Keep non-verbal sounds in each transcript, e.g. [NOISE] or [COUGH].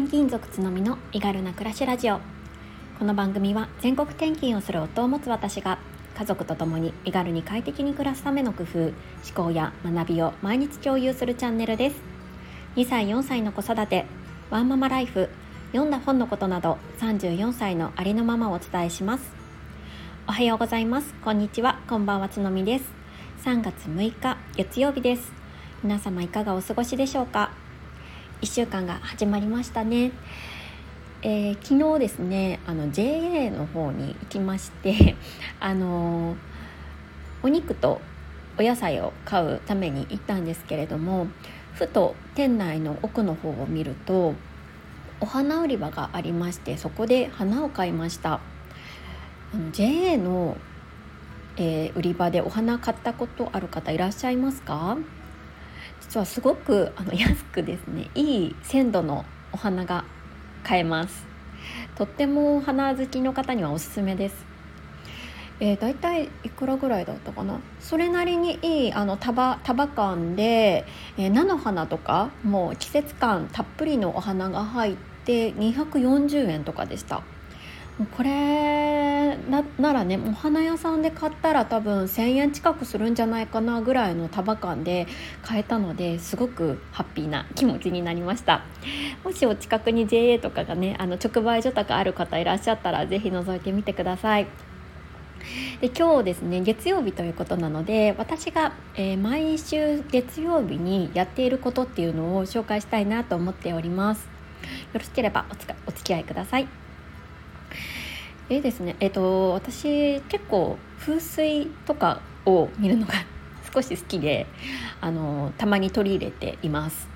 転勤族つのみの身軽な暮らしラジオ。この番組は全国転勤をする夫を持つ私が家族と共に身軽に快適に暮らすための工夫思考や学びを毎日共有するチャンネルです。2歳4歳の子育てワンママライフ読んだ本のことなど34歳のありのままをお伝えします。おはようございます。こんにちは。こんばんはつのみです。3月6日月曜日です。皆様いかがお過ごしでしょうか？1週間が始まりましたね、えー、昨日ですねあの JA の方に行きまして [LAUGHS] あのお肉とお野菜を買うために行ったんですけれどもふと店内の奥の方を見るとお花売り場がありましてそこで花を買いました。あの JA の、えー、売り場でお花買ったことある方いらっしゃいますか？実はすごくあの安くですねいい鮮度のお花が買えます。とっても花好きの方にはおすすめです。えー、大体いくらぐらいだったかな？それなりにいいあの束束感で、えー、菜の花とかもう季節感たっぷりのお花が入って240円とかでした。これならねお花屋さんで買ったら多分1,000円近くするんじゃないかなぐらいの束感で買えたのですごくハッピーな気持ちになりました。もしお近くに JA とかがねあの直売所とかある方いらっしゃったら是非覗いてみてください。で今日ですね月曜日ということなので私が、えー、毎週月曜日にやっていることっていうのを紹介したいなと思っております。よろしければお付き合いください。えですねえっ、ー、と私結構風水とかを見るのが [LAUGHS] 少し好きであのたまに取り入れています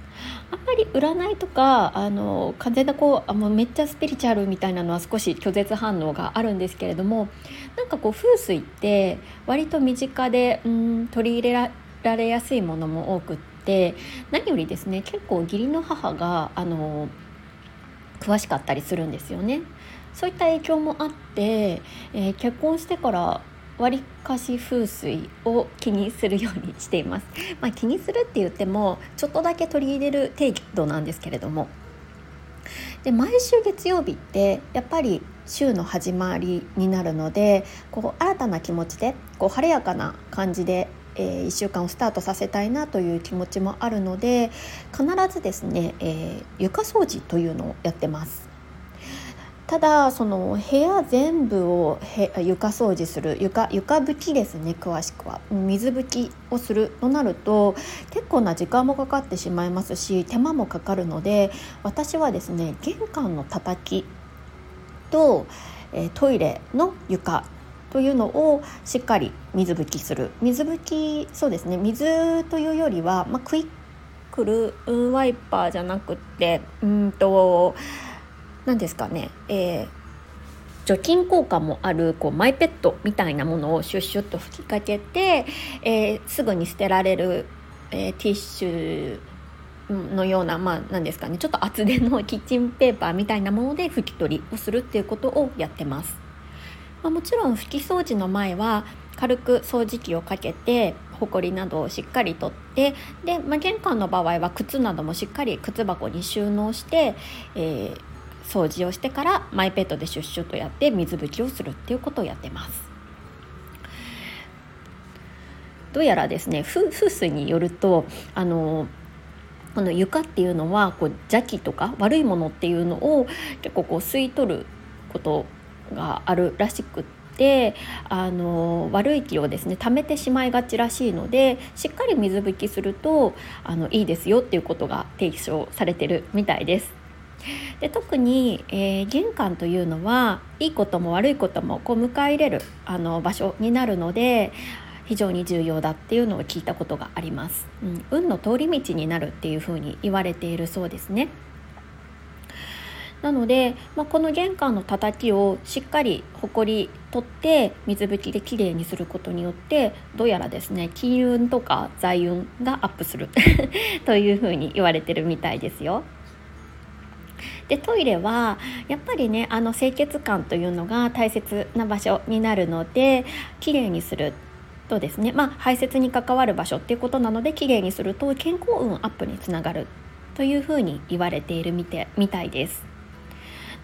あんまり占いとかあの完全なこうあもうめっちゃスピリチュアルみたいなのは少し拒絶反応があるんですけれどもなんかこう風水って割と身近でうん取り入れられやすいものも多くって何よりですね結構義理の母があの詳しかったりするんですよね。そういった影響もあって、えー、結婚してからわりかし風水を気にするようにしています、[LAUGHS] まあ、気にするって言ってもちょっとだけ取り入れる程度なんですけれどもで毎週月曜日ってやっぱり週の始まりになるのでこう新たな気持ちでこう晴れやかな感じで、えー、1週間をスタートさせたいなという気持ちもあるので必ずですね、えー、床掃除というのをやってます。ただその部屋全部を床掃除する床床拭きですね詳しくは。水拭きをするとなると結構な時間もかかってしまいますし手間もかかるので私はですね玄関の叩きと、えトイレの床というのをしっかり水拭きする。水拭きそうですね水というよりは、まあ、クイックルワイパーじゃなくてうんと何ですかね、えー、除菌効果もあるこうマイペットみたいなものをシュッシュッと吹きかけて、えー、すぐに捨てられる、えー、ティッシュのような、まあ、何ですかねちょっと厚手の [LAUGHS] キッチンペーパーみたいなもので拭き取りをするっていうことをやってます。まあ、もちろん拭き掃除の前は軽く掃除機をかけてほこりなどをしっかりとってで、まあ、玄関の場合は靴などもしっかり靴箱に収納して、えー、掃除をしてからマイペットでシュッシュとやって水拭きをするっていうことをやってます。どうやらですね風水によるとあのこの床っていうのはこう邪気とか悪いものっていうのを結構こう吸い取ることがあるらしくってあの悪い気をですね溜めてしまいがちらしいのでしっかり水拭きするとあのいいですよっていうことが提唱されてるみたいです。で特に、えー、玄関というのはいいことも悪いこともこう迎え入れるあの場所になるので非常に重要だっていうのを聞いたことがあります、うん、運の通り道になるっていうふうに言われているそうですね。なので、まあ、この玄関の叩きをしっかりほこり取って水拭きできれいにすることによってどうやらですね金運とか財運がアップする。[LAUGHS] というふうに言われてるみたいですよ。でトイレはやっぱりねあの清潔感というのが大切な場所になるのできれいにするとですねまあ排泄に関わる場所っていうことなのできれいにすると健康運アップにつながるというふうに言われているみてみたいです。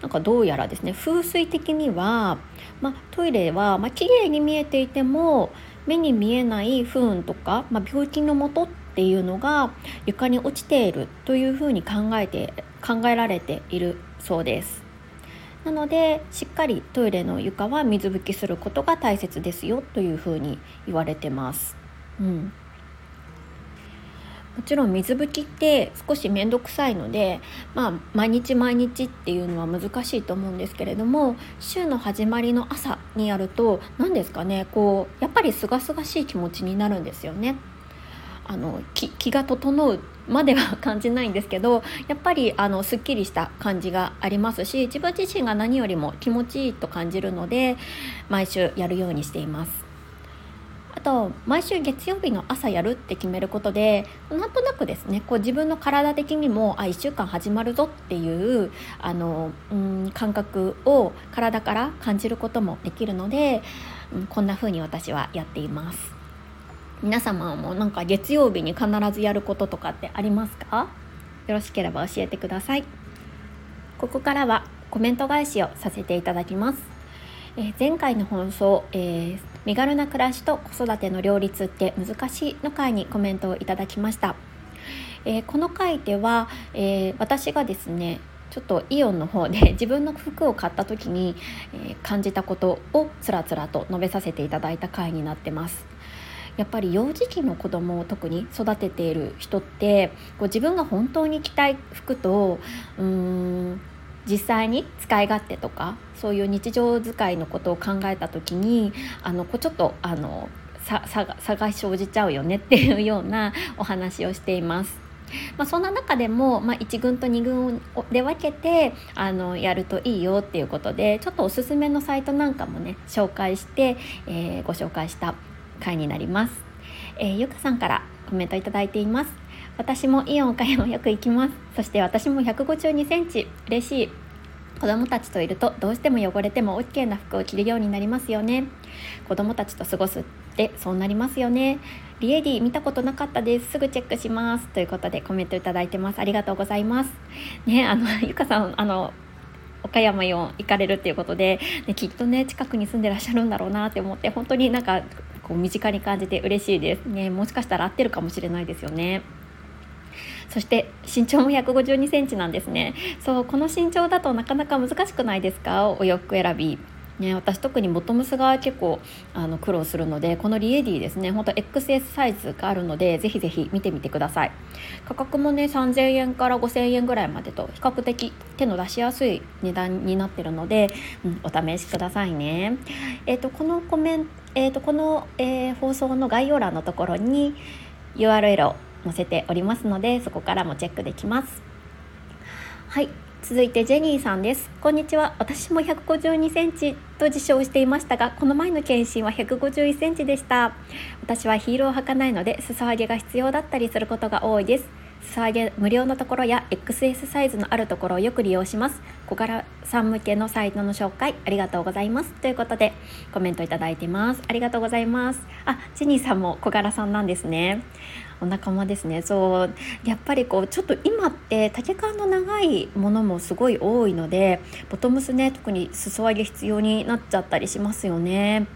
なんかどうやらですね風水的には、まあ、トイレは、まあ、綺麗に見えていても目に見えない不運とか、まあ、病気のもとっっていうのが床に落ちているというふうに考えて考えられているそうです。なのでしっかりトイレの床は水拭きすることが大切ですよというふうに言われてます、うん、もちろん水拭きって少し面倒くさいので、まあ、毎日毎日っていうのは難しいと思うんですけれども週の始まりの朝にやると何ですかねこうやっぱり清々しい気持ちになるんですよね。あの気が整うまでは感じないんですけどやっぱりあのすっきりした感じがありますし自分自身が何よりも気持ちいいと感じるので毎週やるようにしています。あと毎週月曜日の朝やるって決めることでなんとなくですねこう自分の体的にもあ1週間始まるぞっていうあのうん感覚を体から感じることもできるので、うん、こんな風に私はやっています。皆様もなんか月曜日に必ずやることとかってありますか？よろしければ教えてください。ここからはコメント返しをさせていただきます、えー、前回の放送、えー、身軽な暮らしと子育ての両立って難しいの回にコメントをいただきました、えー、この回では、え私がですねちょっとイオンの方で [LAUGHS] 自分の服を買った時に、え感じたことをつらつらと述べさせていただいた回になってます。やっぱり幼児期の子供を特に育てている人ってこう自分が本当に着たい服とうーん実際に使い勝手とかそういう日常使いのことを考えた時にあのこうちょっとあの差差が生じちゃうよねっていうようなお話をしています。まあ、そんな中でも、まあ、1軍と2軍で分けてあのやるといいよっていうことでちょっとおすすめのサイトなんかもね紹介して、えー、ご紹介した回になります、えー、ゆかさんからコメントいただいています。私もイオン岡山よく行きます。そして私も152センチ。嬉しい。子供たちといるとどうしても汚れても OK な服を着るようになりますよね。子供たちと過ごすってそうなりますよね。リエディ見たことなかったです。すぐチェックします。ということでコメントいただいてます。ありがとうございます。ねあの [LAUGHS] ゆかさんあの岡山4行かれるっていうことで、ね、きっとね近くに住んでらっしゃるんだろうなって思って本当になんかこう身近に感じて嬉しいです。ねもしかしたら合ってるかもしれないですよね。そして身長も152センチなんですね。そうこの身長だとなかなか難しくないですか？お洋服選び。ね、私特にボトムスが結構あの苦労するのでこのリエディですね本当 XS サイズがあるのでぜひぜひ見てみてください。価格もね3000円から5000円ぐらいまでと比較的手の出しやすい値段になってるので、うん、お試しくださいね。えっ、ー、とこのコメントえーと、この、えー、放送の概要欄のところに URL を載せておりますのでそこからもチェックできます。はい。続いてジェニーさんです。こんにちは。私も152センチと自称していましたがこの前の検診は151センチでした。私はヒールを履かないので裾上げが必要だったりすることが多いです。裾上げ無料のところや XS サイズのあるところをよく利用します。小柄さん向けのサイトの紹介ありがとうございます。ということでコメントいただいてます。ありがとうございます。あジェニーさんも小柄さんなんですね。お仲間ですね。そうやっぱりこうちょっと今って丈感の長いものもすごい多いのでボトムスね特に裾上げ必要になっちゃったりしますよね。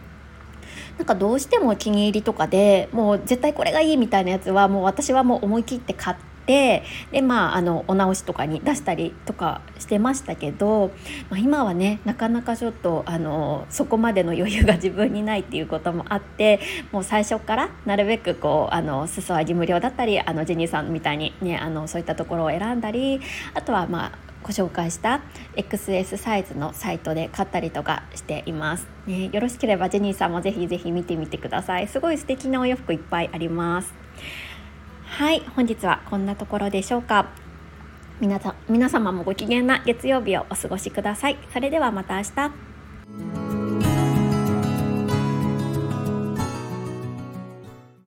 なんかどうしてもお気に入りとかでもう絶対これがいいみたいなやつはもう私はもう思い切って買っててでまああのお直しとかに出したりとかしてましたけど、まあ、今はねなかなかちょっとあのそこまでの余裕が自分にないっていうこともあってもう最初からなるべくこうあの裾上げ無料だったりあのジェニーさんみたいにねあのそういったところを選んだりあとはまあご紹介した XS サイズのサイトで買ったりとかしています、ね、よろしければジェニーさんもぜひぜひ見てみてください。すごい素敵なお洋服いっぱいあります。はい本日はこんなところでしょうか。皆さ皆様もご機嫌な月曜日をお過ごしください。それではまた明日。